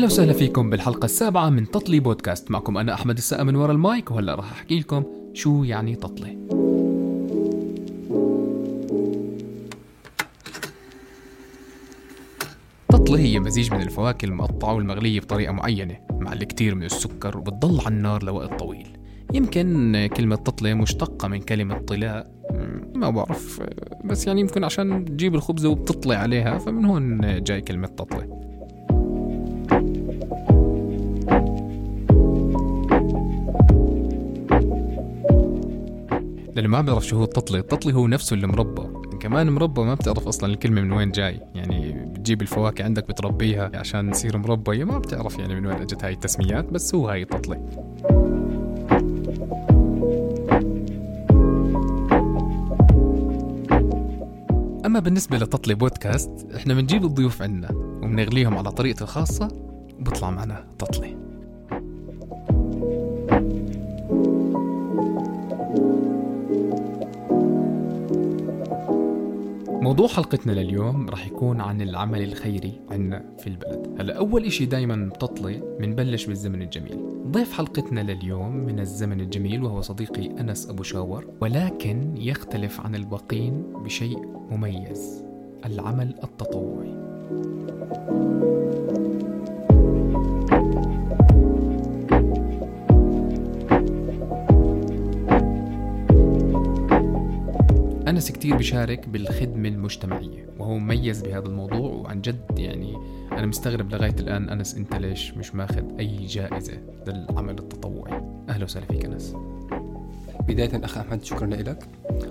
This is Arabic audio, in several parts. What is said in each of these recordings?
أهلا وسهلا فيكم بالحلقة السابعة من تطلي بودكاست. معكم أنا أحمد السقا من ورا المايك وهلا راح أحكي لكم شو يعني تطلي. تطلي هي مزيج من الفواكه المقطعة والمغلية بطريقة معينة مع الكثير من السكر وبتضل على النار لوقت طويل. يمكن كلمة تطلي مشتقة من كلمة طلاء ما بعرف بس يعني يمكن عشان تجيب الخبزة وبتطلي عليها فمن هون جاي كلمة تطلي. للي ما بيعرف شو هو التطلي. التطلي هو نفسه المربى كمان مربى ما بتعرف أصلا الكلمة من وين جاي. يعني بتجيب الفواكه عندك بتربيها عشان تصير مربى. ما بتعرف يعني من وين أجت هاي التسميات بس هو هاي التطلي. أما بالنسبة لتطلي بودكاست إحنا بنجيب الضيوف عنا وبنغليهم على طريقتي الخاصة وبطلع معنا تطلي. موضوع حلقتنا لليوم رح يكون عن العمل الخيري عنا في البلد. هلا أول إشي دايما بتطلي بنبلش بالزمن الجميل. ضيف حلقتنا لليوم من الزمن الجميل وهو صديقي أنس أبو شاور ولكن يختلف عن الباقين بشيء مميز العمل التطوعي. أنس كتير بيشارك بالخدمة المجتمعية وهو مميز بهذا الموضوع وعن جد يعني أنا مستغرب لغاية الآن أنس أنت ليش مش ماخذ أي جائزة للعمل التطوعي؟ أهلا وسهلا فيك أنس. بداية أخ أحمد شكرا لك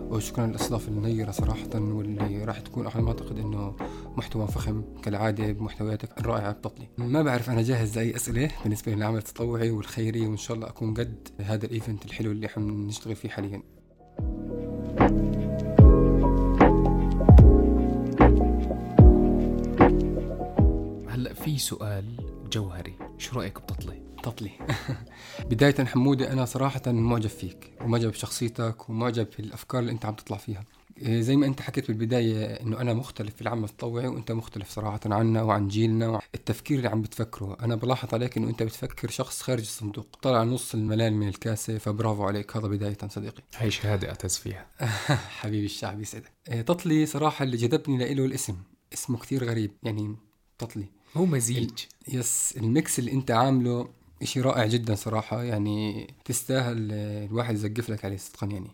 وشكرا للإستضافة النيرة صراحة واللي راح تكون على ما أعتقد إنه محتوى فخم كالعادة بمحتوياتك الرائعة بتطلي. ما بعرف أنا جاهز لأي أسئلة بالنسبة للعمل التطوعي والخيري وإن شاء الله أكون قد هذا الإيفنت الحلو اللي إحنا نشتغل فيه حاليا. في سؤال جوهري شو رأيك بتطلي تطلي بداية حمودة أنا صراحة معجب فيك ومعجب بشخصيتك ومعجب في الأفكار اللي أنت عم تطلع فيها. إيه، زي ما أنت حكيت بالبداية إنه أنا مختلف في العمل التطوعي وأنت مختلف صراحة عنا وعن جيلنا التفكير اللي عم بتفكره. أنا بلاحظ عليك إنه أنت بتفكر شخص خارج الصندوق طلع نص الملال من الكاسة فبرافو عليك هذا بداية صديقي. هي شهادة أعتز فيها. حبيبي الشعب يسعدك. إيه، تطلي صراحة اللي جذبني له الاسم اسمه كثير غريب يعني تطلي هو مزيج. yes ال mix اللي انت عامله إشي رائع جدا صراحة. يعني تستاهل الواحد يزقف لك عليه صدقا يعني.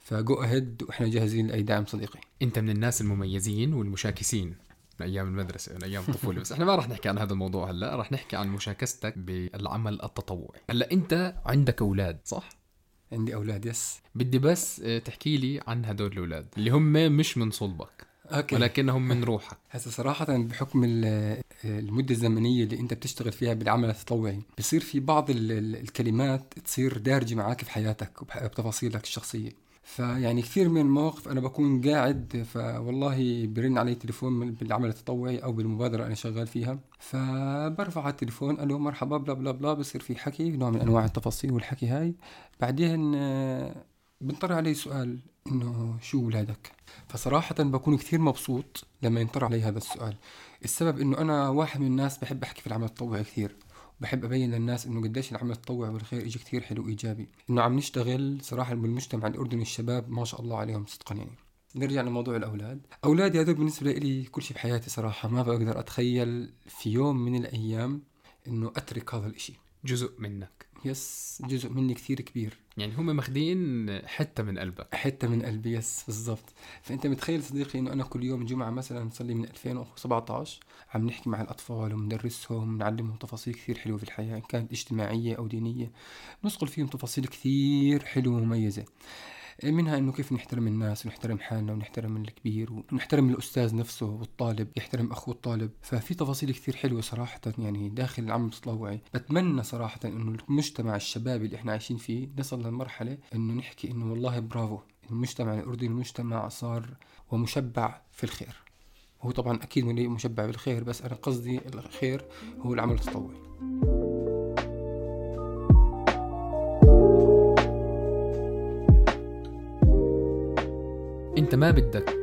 فجو اهيد وإحنا جاهزين لأي دعم صديقي. أنت من الناس المميزين والمشاكسين من أيام المدرسة من أيام الطفوله بس إحنا ما راح نحكي عن هذا الموضوع هلأ راح نحكي عن مشاكستك بالعمل التطوعي. هلأ أنت عندك أولاد صح؟ عندي أولاد yes. بدي بس آه، تحكي لي عن هدول الأولاد اللي هم مش من صلبك. okay. ولكنهم من روحك. هسه صراحة بحكم المدة الزمنية اللي أنت بتشتغل فيها بالعمل التطوعي بصير في بعض الكلمات تصير دارجة معك في حياتك وبتفاصيلك الشخصية. فيعني كثير من المواقف أنا بكون قاعد فوالله برن علي تليفون بالعمل التطوعي أو بالمبادرة أنا شغال فيها فبرفع على التليفون ألو مرحبا بلا بلا بلا بصير في حكي نوع من أنواع التفاصيل والحكي هاي. بعدين آه، بنطر علي سؤال إنه شو ولادك فصراحة بكون كثير مبسوط لما ينطر علي هذا السؤال. السبب إنه أنا واحد من الناس بحب أحكي في العمل التطوعي كثير بحب أبين للناس إنه قديش العمل التطوعي والخير اجى كثير حلو وإيجابي. إنه عم نشتغل صراحة بالمجتمع الأردني الشباب ما شاء الله عليهم صدقا يعني. نرجع لموضوع الأولاد. أولادي هذول بالنسبة لي كل شيء بحياتي صراحة ما بقدر أتخيل في يوم من الأيام إنه أترك هذا الإشي. جزء منك. يس جزء مني كثير كبير. يعني هم ماخذين حتة من قلبك. حتة من قلبي يس بالضبط. فأنت متخيل صديقي إنه أنا كل يوم جمعة مثلا صار لي من 2017 عم نحكي مع الأطفال ومندرسهم ونعلمهم تفاصيل كثير حلوة في الحياة إن كانت اجتماعية أو دينية. نسقل فيهم تفاصيل كثير حلوة ومميزة. منها إنه كيف نحترم الناس ونحترم حالنا ونحترم الكبير ونحترم الأستاذ نفسه والطالب يحترم أخوه الطالب. ففي تفاصيل كثير حلوة صراحة يعني داخل العمل التطوعي بتمنى صراحة إنه المجتمع الشبابي اللي إحنا عايشين فيه نصل للمرحلة إنه نحكي إنه والله برافو المجتمع الأردني المجتمع صار ومشبع في الخير. هو طبعا أكيد مشبع بالخير بس أنا قصدي الخير هو العمل التطوعي انت ما بدك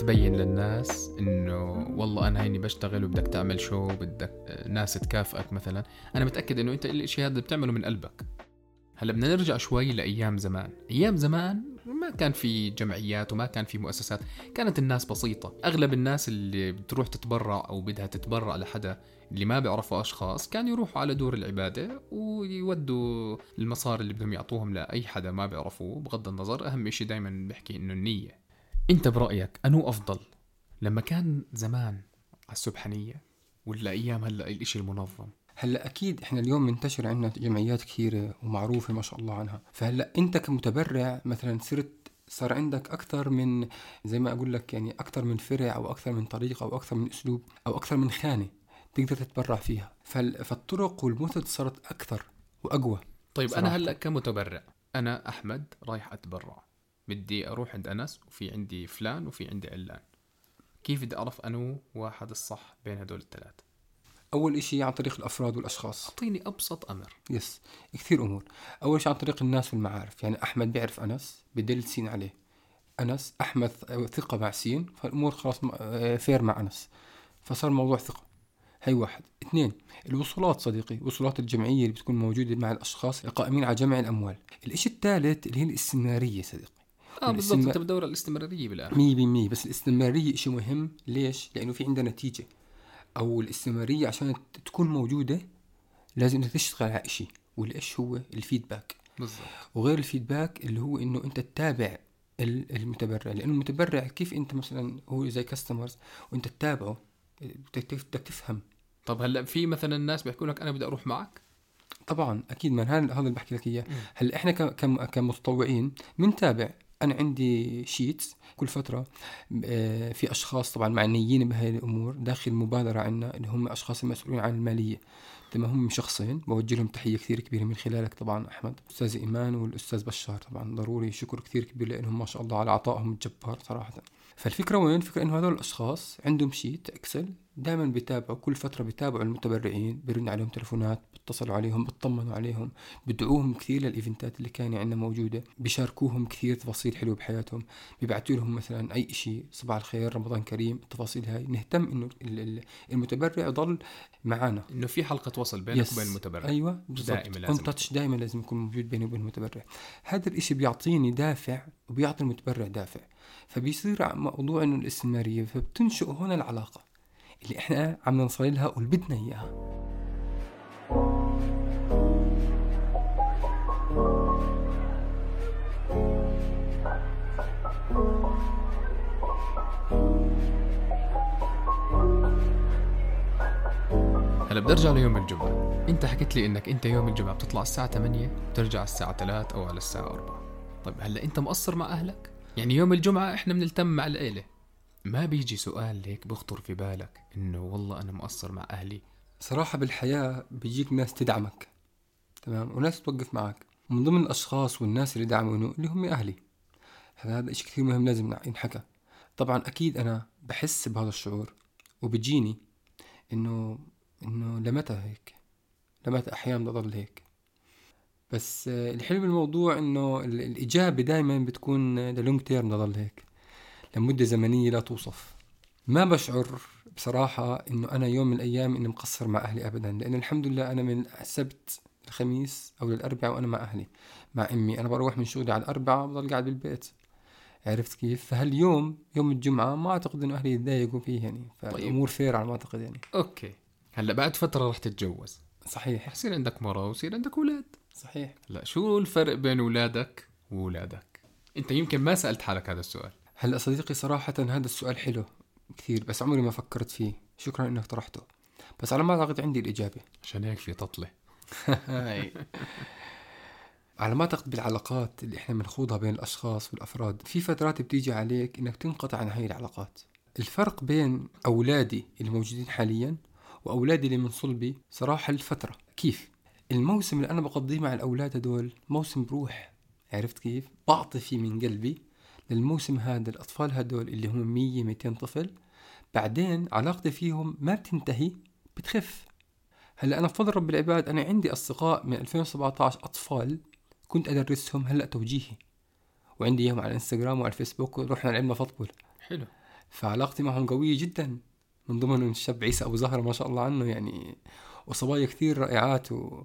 تبين للناس انه والله أنا هيني بشتغل وبدك تعمل شو بدك ناس تكافئك مثلا. أنا متأكد إنه أنت الشيء هذا بتعمله من قلبك. هلأ بدنا نرجع شوي لأيام زمان. أيام زمان ما كان في جمعيات وما كان في مؤسسات. كانت الناس بسيطة. أغلب الناس اللي بتروح تتبرع أو بدها تتبرع لحدا اللي ما بيعرفوا أشخاص كانوا يروحوا على دور العبادة ويودوا المصاري اللي بدهم يعطوهم لأي حدا ما بيعرفوه. بغض النظر أهم شيء دايما بحكي إنه النية. أنت برأيك أنو أفضل لما كان زمان على السبحانية ولا أيام هلأ الإشي المنظم؟ هلأ أكيد إحنا اليوم منتشر عندنا جمعيات كثيرة ومعروفة ما شاء الله عنها. فهلأ أنت كمتبرع مثلا صرت صار عندك أكثر من زي ما أقول لك يعني أكثر من فرع أو أكثر من طريقة أو أكثر من أسلوب أو أكثر من خانة تقدر تتبرع فيها. فالطرق والمثل صارت أكثر وأقوى. طيب صراحة. أنا هلأ كمتبرع أنا أحمد رايح أتبرع. بدي أروح عند أنس وفي عندي فلان وفي عندي علان. كيف بدي أعرف أنو واحد الصح بين هدول الثلاثة؟ أول شيء عن طريق الأفراد والأشخاص. أعطيني أبسط أمر. yes كثير أمور. أول شيء عن طريق الناس والمعارف يعني أحمد بيعرف أنس بدل سين عليه. أنس أحمد ثقة مع سين فالأمور خلاص fair مع أنس. فصار الموضوع ثقة. هي واحد. اثنين الوصولات صديقي وصولات الجمعية اللي بتكون موجودة مع الأشخاص القائمين على جمع الأموال. الشيء الثالث اللي هي الاستمراريه صديقي. آه بالضبط أنت بتدور على الاستمرارية بالآخر. 100% بس الاستمرارية شيء مهم. ليش؟ لأنه في عندنا نتيجة. أو الاستمرارية عشان تكون موجودة لازم أنت تشتغل على شيء والايش هو الفيدباك. بالضبط. وغير الفيدباك اللي هو إنه أنت تتابع المتبرع. لأنه المتبرع كيف أنت مثلا هو زي كاستمرز وأنت تتابعه؟ بدك تفهم. طب هلأ في مثلا الناس بيحكوا لك أنا بدي أروح معك؟ طبعا أكيد. من هذا هذا اللي بحكي لك إياه. هلأ إحنا كمتطوعين بنتابع أنا عندي sheets كل فترة آه، في أشخاص طبعا معنيين بهذه الأمور داخل المبادره عندنا اللي هم أشخاص المسؤولين عن المالية. تمام هم شخصين بوجه لهم تحية كثير كبيرة من خلالك طبعا أحمد. أستاذ إيمان والأستاذ بشار طبعا ضروري شكر كثير كبير لأنهم ما شاء الله على عطائهم الجبار صراحة. فالفكرة وين؟ الفكرة إنه هذول الأشخاص عندهم sheet Excel دائما بيتابعوا كل فترة بيتابعوا المتبرعين بيرن عليهم تلفونات بيتصلوا عليهم بيطمنوا عليهم بدعوهم كثير للإيفنتات اللي كانت عندنا موجودة بيشاركوهم كثير تفاصيل حلوة بحياتهم بيبعثوا لهم مثلا أي شيء صباح الخير رمضان كريم التفاصيل هاي. نهتم إنه المتبرع يضل معنا إنه في حلقة وصل بينك وبين المتبرع. أيوه دائما لازم تاتش دائما لازم يكون موجود بيني وبين المتبرع. هذا الشيء بيعطيني دافع وبيعطي المتبرع دافع. فبيصير موضوع إنه الاستمراريه فبتنشئ هنا العلاقة اللي إحنا عم نوصل لها واللي بدنا إياها. هلا بدي أرجع ليوم الجمعة. أنت حكيت لي إنك أنت يوم الجمعة بتطلع الساعة 8 وترجع الساعة 3 أو على الساعة 4 طيب هلا أنت مقصر مع أهلك؟ يعني يوم الجمعة إحنا بنلتم مع العيلة. ما بيجي سؤال هيك بخطر في بالك إنه والله أنا مقصر مع أهلي؟ صراحة بالحياة بيجيك ناس تدعمك تمام؟ وناس توقف معك. من ضمن الأشخاص والناس اللي دعموني اللي هم أهلي. هذا شيء كثير مهم لازم ينحكى. طبعا أكيد أنا بحس بهذا الشعور وبيجيني انه إنه لمتى هيك؟ لمتى أحيانا بضل هيك؟ بس الحلو بالموضوع إنه الإجابة دائما بتكون للونج تيرم بضل هيك لمدة زمنية لا توصف. ما بشعر بصراحة إنه أنا يوم من الأيام إني مقصر مع أهلي ابدا لأن الحمد لله أنا من السبت الخميس أو الاربعاء وأنا مع أهلي مع أمي. أنا بروح من شغلي على الأربعاء بضل قاعد بالبيت. عرفت كيف؟ فهاليوم يوم الجمعة ما أعتقد إنه أهلي يتضايقوا فيه يعني فالأمور طيب. fair على ما أعتقد يعني. okay. هلأ بعد فترة رح تتجوز. صحيح. يصير عندك مرة ويصير عندك أولاد. صحيح. لا شو الفرق بين أولادك وأولادك؟ أنت يمكن ما سألت حالك هذا السؤال. هلا صديقي صراحة هذا السؤال حلو كثير بس عمري ما فكرت فيه. شكرا إنك طرحته. بس على ما أعتقد عندي الإجابة. عشان هيك في تطلة على ما أعتقد بالعلاقات اللي إحنا بنخوضها بين الأشخاص والأفراد في فترات بتيجي عليك إنك تنقطع عن هاي العلاقات. الفرق بين أولادي اللي موجودين حاليا وأولادي اللي من صلبي صراحة الفترة. كيف؟ الموسم اللي أنا بقضيه مع الأولاد هدول موسم بروح عرفت كيف؟ بعطي فيه من قلبي للموسم هذا الأطفال هدول اللي هم 100 200 طفل. بعدين علاقتي فيهم ما بتنتهي بتخف. هلأ أنا بفضل رب العباد أنا عندي أصدقاء من 2017 أطفال كنت أدرسهم هلأ توجيهي. وعندي إياهم على الإنستغرام وعلى الفيسبوك ورحنا لعبنا فوتبول. حلو. فعلاقتي معهم قوية جدا من ضمنهم الشاب عيسى أبو زهرة ما شاء الله عنه يعني وصبايا كثير رائعات و...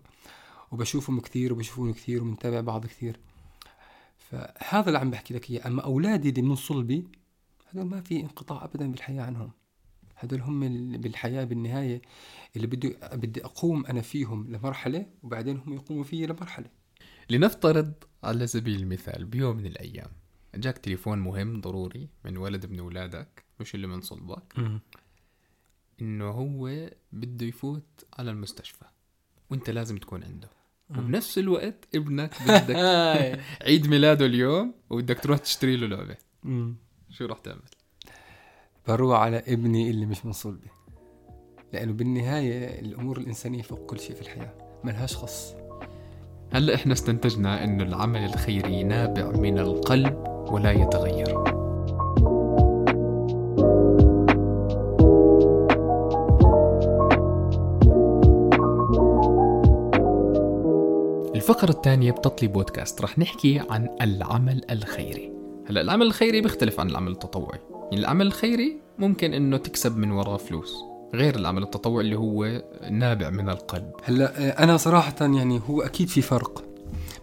وبشوفهم كثير وبشوفون كثير وبنتابع بعض كثير. فهذا اللي عم بحكي لك إياه. أما أولادي اللي من صلبي هذول ما في انقطاع ابدا بالحياة عنهم. هذول هم بالحياة بالنهاية اللي بدي بدي أقوم أنا فيهم لمرحلة وبعدين هم يقوموا فيي لمرحلة. لنفترض على سبيل المثال بيوم من الأيام جاك تليفون مهم ضروري من ولد من اولادك مش اللي من صلبك. إنه هو بده يفوت على المستشفى وأنت لازم تكون عنده. وبنفس الوقت ابنك بدك عيد ميلاده اليوم وبدك تروح تشتري له لعبة. شو راح تعمل؟ بروح على ابني اللي مش من صلبي لأنه بالنهاية الأمور الإنسانية فوق كل شيء في الحياة ملهاش خص هلأ إحنا استنتجنا إنه العمل الخيري نابع من القلب ولا يتغير. الفقرة الثانية بتطلي بودكاست. رح نحكي عن العمل الخيري. هلا العمل الخيري بيختلف عن العمل التطوعي. يعني العمل الخيري ممكن إنه تكسب من وراه فلوس غير العمل التطوعي اللي هو نابع من القلب. هلا أنا صراحة يعني هو أكيد في فرق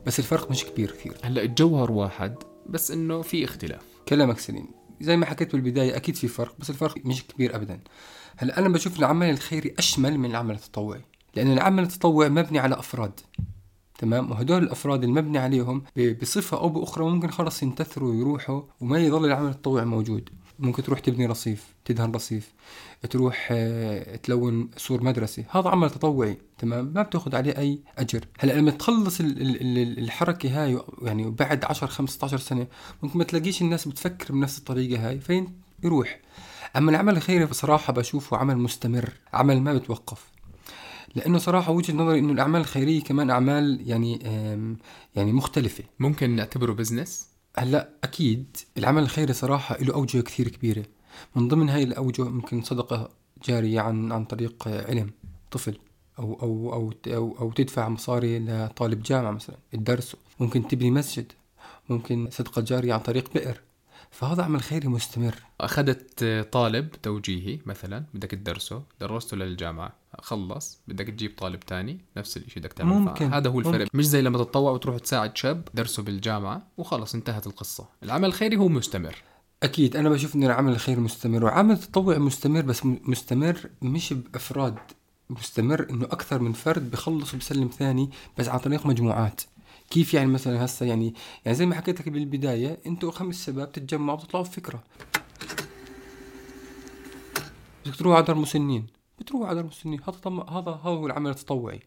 بس الفرق مش كبير كثير. هلا الجوهر واحد بس إنه في اختلاف. كلامك سليم. زي ما حكيت بالبداية أكيد في فرق بس الفرق مش كبير ابدا. هلا أنا بشوف العمل الخيري أشمل من العمل التطوعي لأن العمل التطوعي مبني على أفراد. تمام؟ وهدول الأفراد المبني عليهم بصفة أو بأخرى ممكن خلص ينتثروا ويروحوا وما يظل العمل التطوعي موجود. ممكن تروح تبني رصيف تدهن رصيف تروح آه، تلون سور مدرسة. هذا عمل تطوعي تمام؟ ما بتاخذ عليه أي أجر. هلأ لما تخلص الحركة هاي يعني بعد 10 15 سنة ممكن ما تلاقيش الناس بتفكر بنفس الطريقة هاي فين؟ يروح. أما العمل الخيري بصراحة بشوفه عمل مستمر عمل ما بتوقف. لأنه صراحة وجهة نظري إنه الأعمال الخيرية كمان أعمال يعني يعني مختلفة. ممكن نعتبره بزنس؟ هلأ أكيد العمل الخيري صراحة له أوجه كثير كبيرة. من ضمن هاي الأوجه ممكن صدقة جارية عن عن طريق علم طفل أو أو أو أو, أو تدفع مصاري لطالب جامعة مثلا تدرسه. ممكن تبني مسجد. ممكن صدقة جارية عن طريق بئر. فهذا عمل خيري مستمر. أخذت طالب توجيهي مثلا بدك تدرسه درسته للجامعة. خلص بدك تجيب طالب تاني نفس الشيء بدك تعمل ممكن هذا هو الفرق. ممكن. مش زي لما تتطوع وتروح تساعد شاب درسه بالجامعة وخلص انتهت القصة. العمل الخيري هو مستمر. أكيد أنا بشوف إن العمل الخيري مستمر وعمل التطوع مستمر بس مستمر مش بأفراد مستمر إنه أكثر من فرد بخلص وبسلم ثاني بس عن طريق مجموعات. كيف يعني مثلا هسه يعني يعني زي ما حكيت لك بالبداية أنتوا خمس شباب تتجمعوا بتطلعوا بفكرة. بدك تروح على دار مسنين. بتروح على دار مسنين هذا طم... هذا هو العمل التطوعي.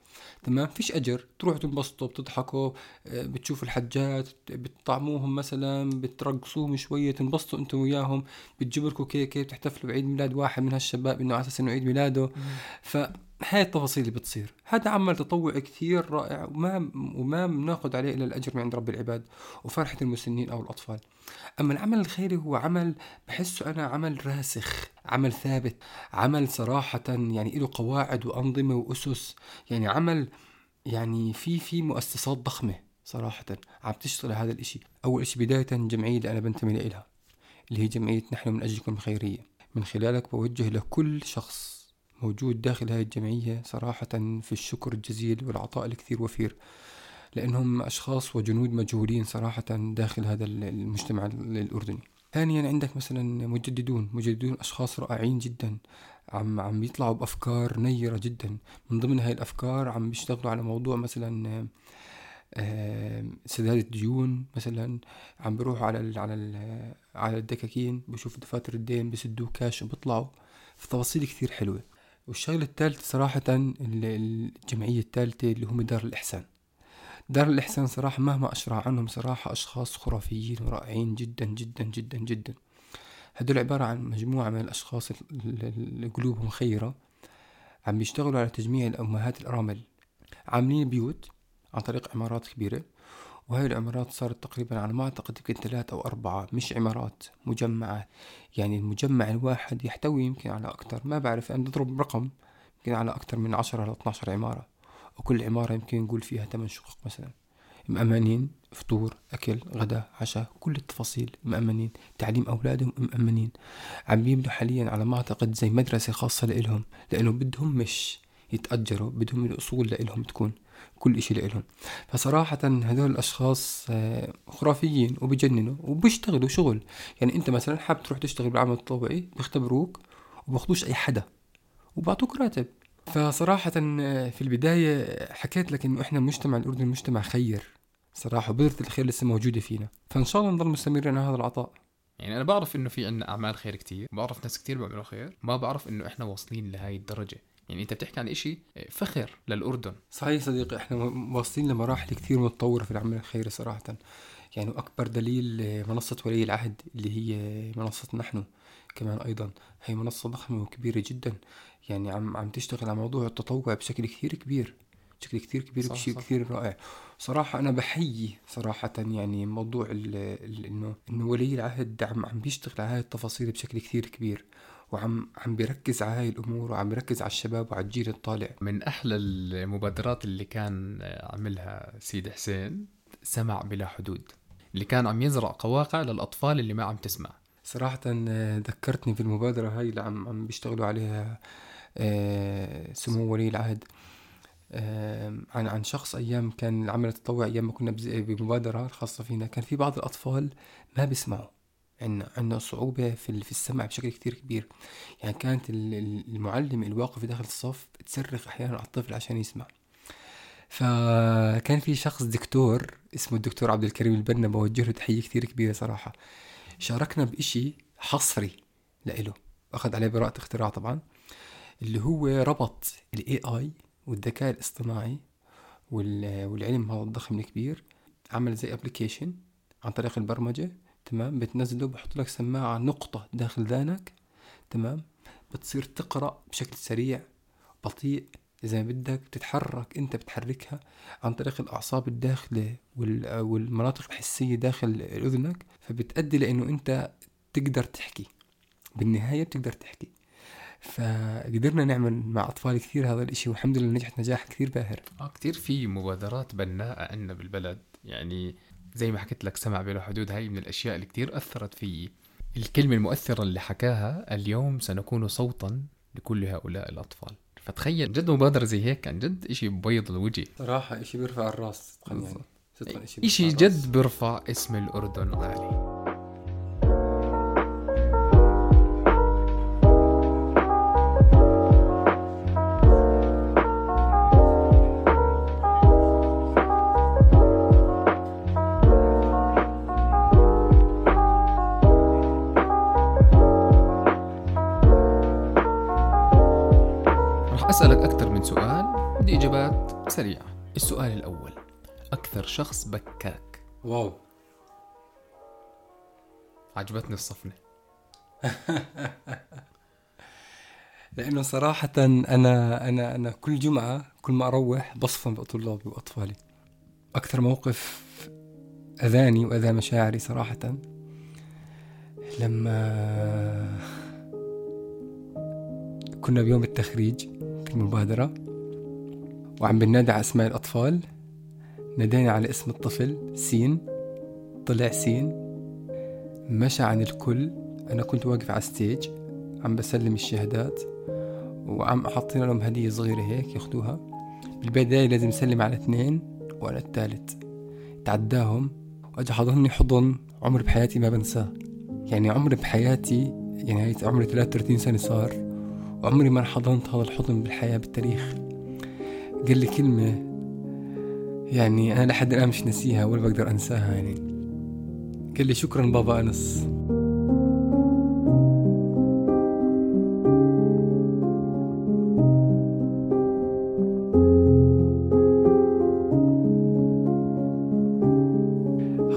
تمام؟ فيش أجر. تروحوا تنبسطوا بتضحكوا آه، بتشوفوا الحجات بتطعموهم مثلا بترقصوهم شوية تنبسطوا أنتم وياهم بتجيبوا لكم كيكة بتحتفلوا بعيد ميلاد واحد من هالشباب إنه على أساس إنه عيد ميلاده. ف هاي التفاصيل اللي بتصير. هذا عمل تطوعي كثير رائع وما وما بناخذ عليه إلا الأجر من عند رب العباد وفرحة المسنين أو الأطفال. أما العمل الخيري هو عمل بحسه أنا عمل راسخ عمل ثابت عمل صراحة يعني له قواعد وأنظمة وأسس. يعني عمل يعني في في مؤسسات ضخمة صراحة عم تشتغل هذا الإشي. أول إشي بداية الجمعيه اللي أنا بنتمي لها اللي هي جمعية نحن من أجلكم خيريه من خلالك بوجه لكل شخص موجود داخل هذه الجمعية صراحة في الشكر الجزيل والعطاء الكثير وفير لأنهم أشخاص وجنود مجهولين صراحة داخل هذا المجتمع الأردني. ثانيا عندك مثلا مجددون مجددون أشخاص رائعين جدا عم عم يطلعوا بأفكار نيرة جدا. من ضمن هاي الأفكار عم بيشتغلوا على موضوع مثلا سداد الديون مثلا عم بيروحوا على ال على ال على الدكاكين بشوفوا دفاتر الدين بسدوه كاش وبيطلعوا. في تفاصيل كثير حلوة. والشغلة الثالثة صراحة الجمعية الثالثة اللي هم دار الإحسان. دار الإحسان صراحة مهما أشرح عنهم صراحة أشخاص خرافيين ورائعين جدا جدا جدا جدا. هدول عبارة عن مجموعة من الأشخاص اللي قلوبهم خيرة. عم بيشتغلوا على تجميع الأمهات الأرامل. عاملين بيوت عن طريق عمارات كبيرة. وهاي العمارات صارت تقريبا على ما أعتقد يمكن ثلاثة أو أربعة مش عمارات مجمعات يعني المجمع الواحد يحتوي يمكن على أكثر ما بعرف أنا بضرب رقم يمكن على أكثر من عشرة ل 12 عمارة. وكل عمارة يمكن نقول فيها ثمان شقق مثلا. مأمنين فطور أكل غداء عشاء كل التفاصيل مأمنين. تعليم أولادهم مأمنين. عم بيبنوا حاليا على ما أعتقد زي مدرسة خاصة لإلهم لأنه بدهم مش يتأجروا بدهم الأصول لإلهم تكون. كل إشي لإلهم. فصراحة هدول الأشخاص آه، خرافيين وبجننوا وبيشتغلوا شغل. يعني أنت مثلا حاب تروح تشتغل بالعمل التطوعي بيختبروك وباخدوش أي حدا وبعطوك راتب. فصراحة آه، في البداية حكيت لك إنه إحنا مجتمع الأردن مجتمع خير صراحة بذرة الخير لسه موجودة فينا. فإن شاء الله نضل مستمرين على هذا العطاء. يعني أنا بعرف إنه في عنا أعمال خير كتير بعرف ناس كتير بيعملوا خير ما بعرف إنه إحنا واصلين لهاي الدرجة. يعني انت بتحكي عن إشي فخر للأردن. صحيح صديقي إحنا واصلين لمراحل كثير متطورة في العمل الخيري صراحة. يعني أكبر دليل منصة ولي العهد اللي هي منصة نحن كمان أيضا هي منصة ضخمة وكبيرة جدا. يعني عم عم تشتغل على موضوع التطوع بشكل كثير كبير بشكل كثير كبير صح، بشيء صح. كثير رائع. صراحة أنا بحيي صراحة يعني موضوع إنه إنه ولي العهد عم عم بيشتغل على هاي التفاصيل بشكل كثير كبير. وعم عم بيركز على هاي الأمور وعم بيركز على الشباب وعلى الجيل الطالع. من أحلى المبادرات اللي كان عملها سيد حسين سمع بلا حدود. اللي كان عم يزرع قواقع للأطفال اللي ما عم تسمع. صراحة آه، ذكرتني في المبادرة هاي اللي عم عم بيشتغلوا عليها آه، سمو ولي العهد. آه، عن عن شخص أيام كان العمل التطوعي أيام ما كنا بمبادرة الخاصة فينا كان في بعض الأطفال ما بيسمعوا. عندنا عندنا صعوبة في في السمع بشكل كتير كبير. يعني كانت ال- ال- المعلم الواقف داخل الصف تصرخ أحيانا على الطفل عشان يسمع. فكان في شخص دكتور اسمه الدكتور عبد الكريم البنا بوجه له تحية كتير كبيرة صراحة. شاركنا بإشي حصري لإله. أخذ عليه براءة اختراع طبعا اللي هو ربط ال AI والذكاء الاصطناعي وال- والعلم هذا الضخم الكبير عمل زي application عن طريق البرمجة تمام؟ بتنزله بحط لك سماعة نقطة داخل ذانك تمام؟ بتصير تقرأ بشكل سريع بطيء إذا بدك بتتحرك أنت بتحركها عن طريق الأعصاب الداخلة وال- والمناطق الحسية داخل أذنك فبتأدي لأنه أنت تقدر تحكي. بالنهاية بتقدر تحكي. فقدرنا نعمل مع أطفال كثير هذا الإشي والحمد لله نجحت نجاح كثير باهر. آه كتير في مبادرات بناءة عندنا بالبلد. يعني زي ما حكيت لك سمع بلا حدود هاي من الأشياء اللي كتير أثرت فيي. الكلمة المؤثرة اللي حكاها اليوم سنكون صوتا لكل هؤلاء الأطفال. فتخيل جد مبادرة زي هيك عن جد إشي بيض الوجه. صراحة إشي بيرفع الراس صدقاً يعني. صدقاً إشي بيرفع الراس. جد بيرفع اسم الأردن عالي أسألك أكثر من سؤال بدي إجابات سريعة. السؤال الأول أكثر شخص بكاك واو. عجبتني الصفنة. لأنه صراحة أنا أنا أنا كل جمعة كل ما أروح بصفن بطلابي وأطفالي. أكثر موقف أذاني وأذى مشاعري صراحة. لما كنا بيوم التخريج المبادرة وعم بننادي على أسماء الأطفال. نادينا على اسم الطفل سين. طلع سين. مشى عن الكل. أنا كنت واقف على ستيج عم بسلم الشهادات. وعم حاطين لهم هدية صغيرة هيك ياخدوها. بالبداية لازم يسلم على اثنين وأنا الثالث. تعداهم. وأجى حضني حضن عمر بحياتي ما بنساه. يعني عمري بحياتي يعني هاي عمري 33 سنة صار. وعمري ما حضنت هذا الحضن بالحياة بالتاريخ. قال لي كلمة يعني أنا لحد الآن مش نسيها ولا بقدر أنساها يعني. قال لي شكرا بابا أنس.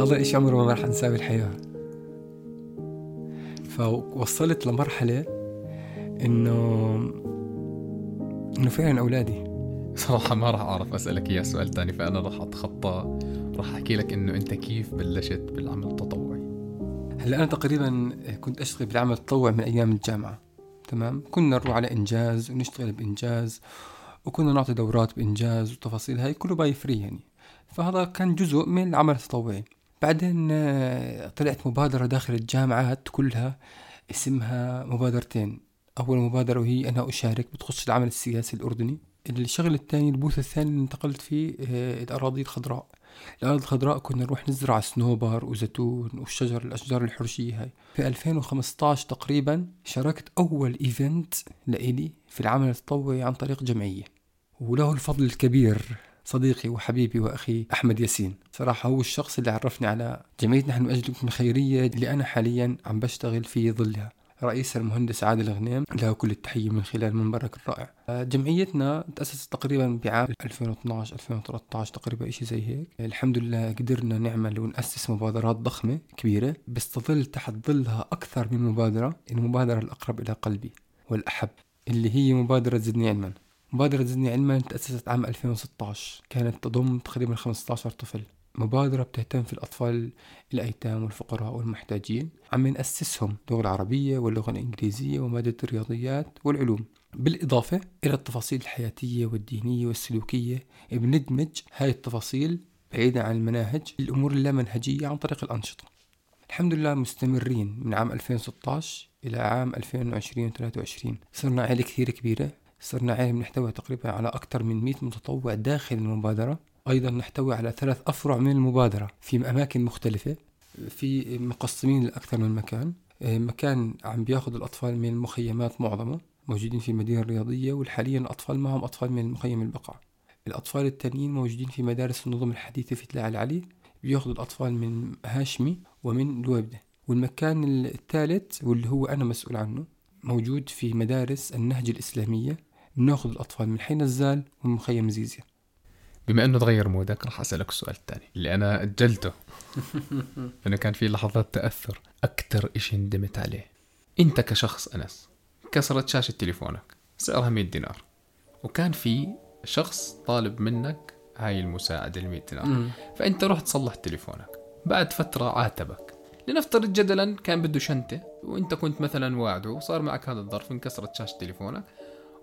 هذا الإشي عمره ما راح أنساه بالحياة. فوصلت لمرحلة إنه إنه فعلا أولادي. صراحة ما راح أعرف أسألك إياه سؤال تاني فأنا راح أتخطاه راح أحكي لك إنه أنت كيف بلشت بالعمل التطوعي. هلأ أنا تقريبا كنت أشتغل بالعمل التطوعي من أيام الجامعة تمام؟ كنا نروح على إنجاز ونشتغل بإنجاز وكنا نعطي دورات بإنجاز وتفاصيل هاي كله by free يعني. فهذا كان جزء من العمل التطوعي. بعدين آه، طلعت مبادرة داخل الجامعات كلها اسمها مبادرتين. أول مبادرة وهي أنا أشارك بتخص العمل السياسي الأردني. الشغل الثاني البوث الثاني اللي انتقلت فيه آه، الأراضي الخضراء. الأراضي الخضراء كنا نروح نزرع صنوبر وزيتون والشجر الأشجار الحرشية هاي. في 2015 تقريبا شاركت أول إيفنت لإلي في العمل التطوعي عن طريق جمعية. وله الفضل الكبير صديقي وحبيبي وأخي أحمد ياسين. صراحة هو الشخص اللي عرفني على جمعية نحن اجلكم الخيرية اللي أنا حاليا عم بشتغل في ظلها. رئيس المهندس عادل غنيم له كل التحية من خلال منبرك الرائع. جمعيتنا تأسست تقريبا بعام 2012 2013 تقريبا شيء زي هيك. الحمد لله قدرنا نعمل ونأسس مبادرات ضخمة كبيرة بس تظل تحت ظلها أكثر من مبادرة المبادرة الأقرب إلى قلبي والأحب اللي هي مبادرة زدني علما. مبادرة زدني علما تأسست عام 2016 كانت تضم تقريبا 15 طفل. مبادرة بتهتم في الأطفال الأيتام والفقراء والمحتاجين. عم نأسسهم اللغة العربية واللغة الإنجليزية ومادة الرياضيات والعلوم. بالإضافة إلى التفاصيل الحياتية والدينية والسلوكية بندمج هاي التفاصيل بعيدا عن المناهج الأمور اللامنهجية عن طريق الأنشطة. الحمد لله مستمرين من عام 2016 إلى عام 2020 23 صرنا عائلة كثير كبيرة. صرنا عائلة بنحتوي تقريبا على أكثر من 100 متطوع داخل المبادرة. أيضا نحتوي على ثلاث أفرع من المبادرة في أماكن مختلفة في مقسمين لأكثر من مكان. مكان عم بياخذ الأطفال من المخيمات معظمه موجودين في المدينة الرياضية وحاليا الأطفال معهم أطفال من مخيم البقع الأطفال التانيين موجودين في مدارس النظم الحديثة في تلاعة العلي بياخذوا الأطفال من هاشمي ومن الوبدة والمكان الثالث واللي هو أنا مسؤول عنه موجود في مدارس النهج الإسلامية. بناخذ الأطفال من حي نزال ومن مخيم زيزيا بما أنه تغير مودك راح أسألك السؤال الثاني اللي أنا أجلته. انه كان في لحظات تأثر. أكثر شيء ندمت عليه. أنت كشخص أنس كسرت شاشة تليفونك سعرها 100 دينار وكان في شخص طالب منك هاي المساعدة ال 100 دينار فأنت رحت تصلح تليفونك. بعد فترة عاتبك. لنفترض جدلا كان بده شنطة وأنت كنت مثلا واعده وصار معك هذا الظرف انكسرت شاشة تليفونك.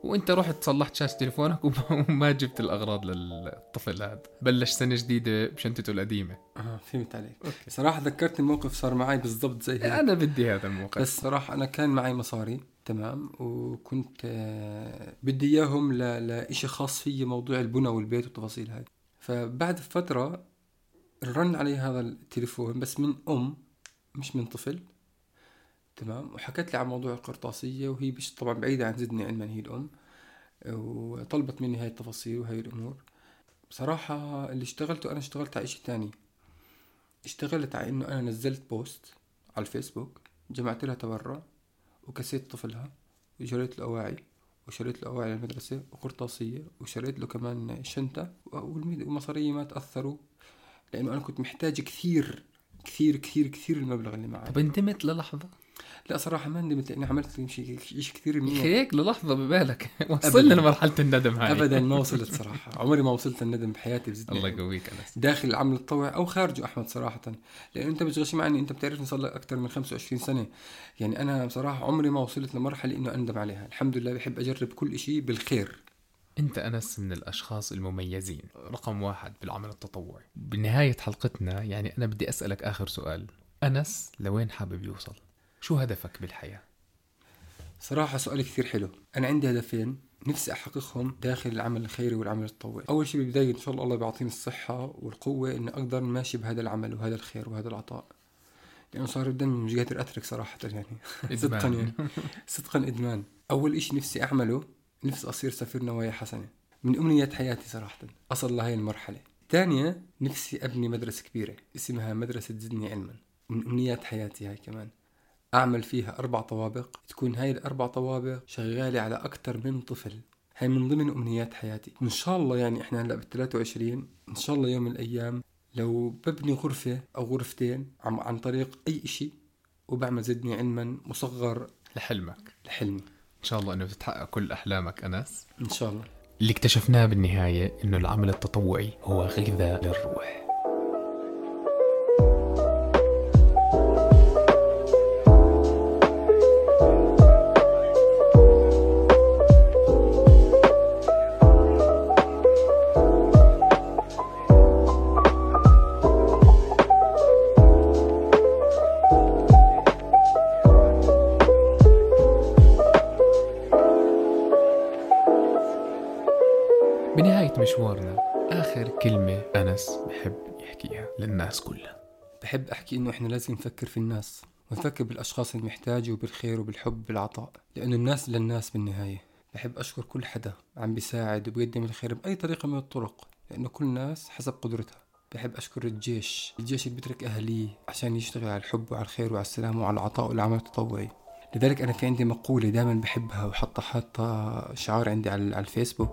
وانت رحت صلحت شاشه تليفونك وما جبت الأغراض للطفل هذا. بلش سنة جديدة بشنطته القديمة. آه فهمت عليك. okay. صراحة ذكرتني موقف صار معي بالضبط زي هيك. أنا بدي هذا الموقف. بس صراحة أنا كان معي مصاري تمام؟ وكنت آه بدي إياهم لشيء خاص فيي موضوع البنى والبيت والتفاصيل هاي. فبعد فترة رن علي هذا التليفون بس من أم مش من طفل. تمام؟ وحكت لي عن موضوع القرطاسية وهي مش طبعا بعيدة عن زدني علما هي الأم. وطلبت مني هاي التفاصيل وهاي الأمور. بصراحة اللي اشتغلته أنا اشتغلت على إشي تاني. اشتغلت على إنه أنا نزلت post على الفيسبوك جمعت لها تبرع وكسيت طفلها وشريت له أواعي وشريت له أواعي للمدرسة وقرطاسية وشريت له كمان شنطة والمصارية ما تأثروا. لأنه أنا كنت محتاج كثير كثير كثير كثير المبلغ اللي معي. طب اندمت للحظة؟ لا صراحة ما ندمت لاني عملت شيء شيء كثير منيح هيك؟ للحظة ببالك. وصلنا لمرحلة الندم هاي. ابدا ما وصلت صراحة. عمري ما وصلت الندم بحياتي بزدني الله يقويك أنس. داخل العمل التطوعي أو خارجه أحمد صراحة. لأنه أنت بتغشي معني أنت بتعرفني صار لك أكثر من 25 سنة. يعني أنا بصراحه عمري ما وصلت لمرحلة إنه أندم عليها. الحمد لله بحب أجرب كل شيء بالخير. أنت أنس من الأشخاص المميزين. رقم واحد بالعمل التطوعي. بنهاية حلقتنا يعني أنا بدي أسألك آخر سؤال. أنس لوين حابب يوصل؟ شو هدفك بالحياة؟ صراحة سؤال كثير حلو. أنا عندي هدفين نفسي أحققهم داخل العمل الخيري والعمل التطوعي أول شيء بالبداية إن شاء الله الله بيعطيني الصحة والقوة إني أقدر ماشي بهذا العمل وهذا الخير وهذا العطاء. لأنه صار الدم مش قادر أترك صراحة يعني. صدقا يعني. صدقا إدمان. أول إشي نفسي أعمله نفسي أصير سفير نوايا حسنة. من أمنيات حياتي صراحة. أصل لهي المرحلة. ثانية نفسي أبني مدرسة كبيرة اسمها مدرسة زدني علما. من أمنيات حياتي هاي كمان. أعمل فيها أربع طوابق تكون هاي الأربع طوابق شغالة على أكثر من طفل. هاي من ضمن أمنيات حياتي. وإن شاء الله يعني إحنا هلأ بال 23 إن شاء الله يوم من الأيام لو ببني غرفة أو غرفتين عم عن طريق أي إشي وبعمل زدني علما مصغر لحلمك. لحلمي. إن شاء الله إنه تتحقق كل أحلامك أنس. إن شاء الله. اللي اكتشفناه بالنهاية إنه العمل التطوعي هو غذاء للروح. بحب أحكي إنه إحنا لازم نفكر في الناس ونفكر بالأشخاص المحتاجة وبالخير وبالحب وبالعطاء لأنه الناس للناس بالنهاية. بحب أشكر كل حدا عم بيساعد وبيقدم الخير بأي طريقة من الطرق لأنه كل الناس حسب قدرتها. بحب أشكر الجيش الجيش اللي بيترك أهليه عشان يشتغل على الحب وعلى الخير وعلى السلام وعلى العطاء والعمل التطوعي. لذلك أنا في عندي مقولة دائما بحبها وحطها حاطة شعار عندي على الفيسبوك.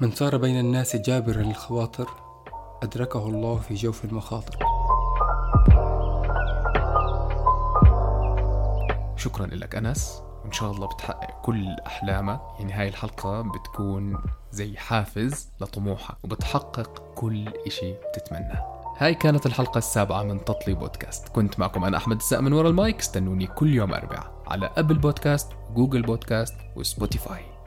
من صار بين الناس جابرا للخواطر أدركه الله في جوف المخاطر. شكرا لك أنس. وإن شاء الله بتحقق كل أحلامك يعني هاي الحلقة بتكون زي حافز لطموحك وبتحقق كل إشي بتتمناه هاي كانت الحلقة السابعة من تطلي بودكاست. كنت معكم أنا أحمد السقا من ورا المايك. استنوني كل يوم أربعة على أبل بودكاست وجوجل بودكاست وسبوتيفاي.